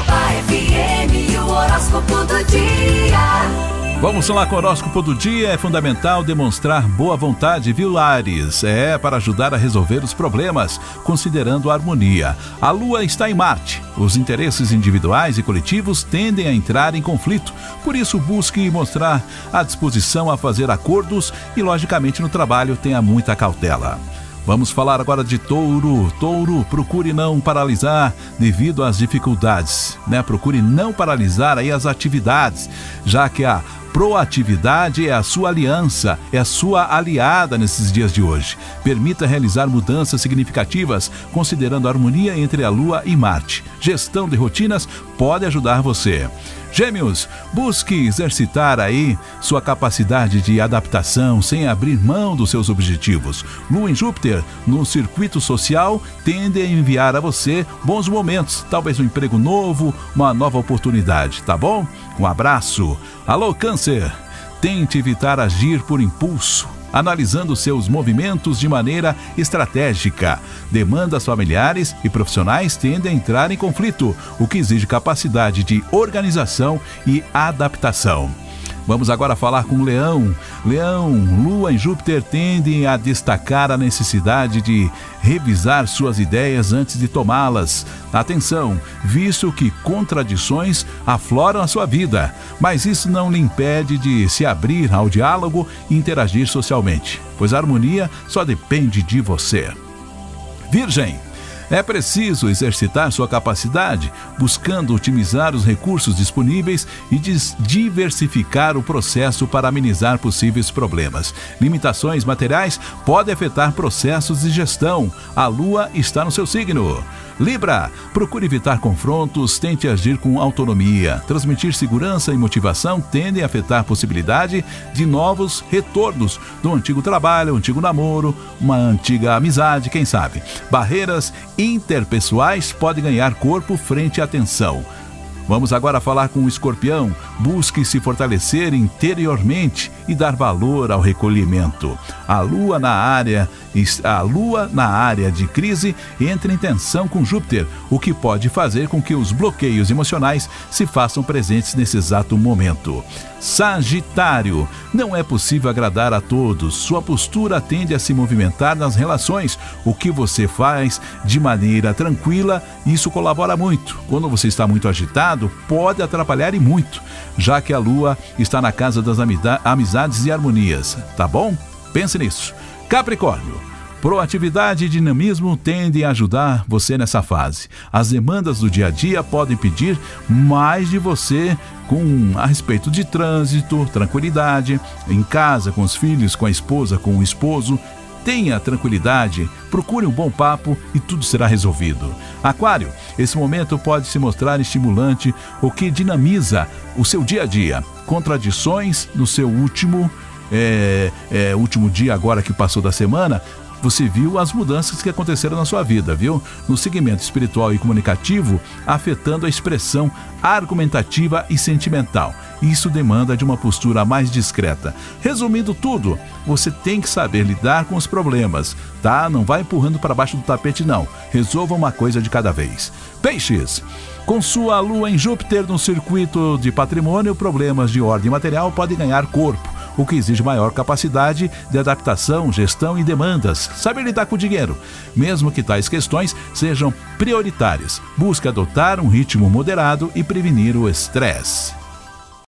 Copa FM, o horóscopo do dia. Vamos lá com o horóscopo do dia. É fundamental demonstrar boa vontade, viu, Ares? É para ajudar a resolver os problemas, considerando a harmonia. A lua está em Marte. Os interesses individuais e coletivos tendem a entrar em conflito. Por isso, busque mostrar a disposição a fazer acordos e, logicamente, no trabalho tenha muita cautela. Vamos falar agora de touro. Touro, procure não paralisar devido às dificuldades, né? Procure não paralisar aí as atividades, já que a proatividade é a sua aliança, é a sua aliada nesses dias de hoje. Permita realizar mudanças significativas, considerando a harmonia entre a Lua e Marte. Gestão de rotinas pode ajudar você. Gêmeos, busque exercitar aí sua capacidade de adaptação sem abrir mão dos seus objetivos. Lua em Júpiter, no circuito social, tende a enviar a você bons momentos, talvez um emprego novo, uma nova oportunidade, tá bom? Um abraço. Alô, Câncer, tente evitar agir por impulso analisando seus movimentos de maneira estratégica. Demandas familiares e profissionais tendem a entrar em conflito, o que exige capacidade de organização e adaptação. Vamos agora falar com Leão. Leão, Lua e Júpiter tendem a destacar a necessidade de revisar suas ideias antes de tomá-las. Atenção, visto que contradições afloram a sua vida, mas isso não lhe impede de se abrir ao diálogo e interagir socialmente, pois a harmonia só depende de você. Virgem, é preciso exercitar sua capacidade, buscando otimizar os recursos disponíveis e diversificar o processo para amenizar possíveis problemas. Limitações materiais podem afetar processos de gestão. A lua está no seu signo. Libra, procure evitar confrontos, tente agir com autonomia. Transmitir segurança e motivação tendem a afetar a possibilidade de novos retornos do antigo trabalho, antigo namoro, uma antiga amizade, quem sabe. Barreiras interpessoais podem ganhar corpo frente à tensão. Vamos agora falar com o escorpião. Busque se fortalecer interiormente e dar valor ao recolhimento. A lua na área, a lua na área de crise entra em tensão com Júpiter, o que pode fazer com que os bloqueios emocionais se façam presentes nesse exato momento. Sagitário, não é possível agradar a todos. Sua postura tende a se movimentar nas relações. O que você faz de maneira tranquila, isso colabora muito. Quando você está muito agitado, pode atrapalhar e muito, já que a lua está na casa das amizades e harmonias. Tá bom? Pense nisso. Capricórnio. Proatividade e dinamismo tendem a ajudar você nessa fase. As demandas do dia a dia podem pedir mais de você com a respeito de trânsito, tranquilidade, em casa, com os filhos, com a esposa, com o esposo. Tenha tranquilidade, procure um bom papo e tudo será resolvido. Aquário, esse momento pode se mostrar estimulante, o que dinamiza o seu dia a dia. Contradições no seu último é, é, último dia agora que passou da semana você viu as mudanças que aconteceram na sua vida, viu? No segmento espiritual e comunicativo, afetando a expressão argumentativa e sentimental. Isso demanda de uma postura mais discreta. Resumindo tudo, você tem que saber lidar com os problemas, tá? Não vai empurrando para baixo do tapete não. Resolva uma coisa de cada vez. Peixes. Com sua lua em Júpiter no circuito de patrimônio, problemas de ordem material podem ganhar corpo o que exige maior capacidade de adaptação, gestão e demandas. Saber lidar com o dinheiro, mesmo que tais questões sejam prioritárias. Busque adotar um ritmo moderado e prevenir o estresse.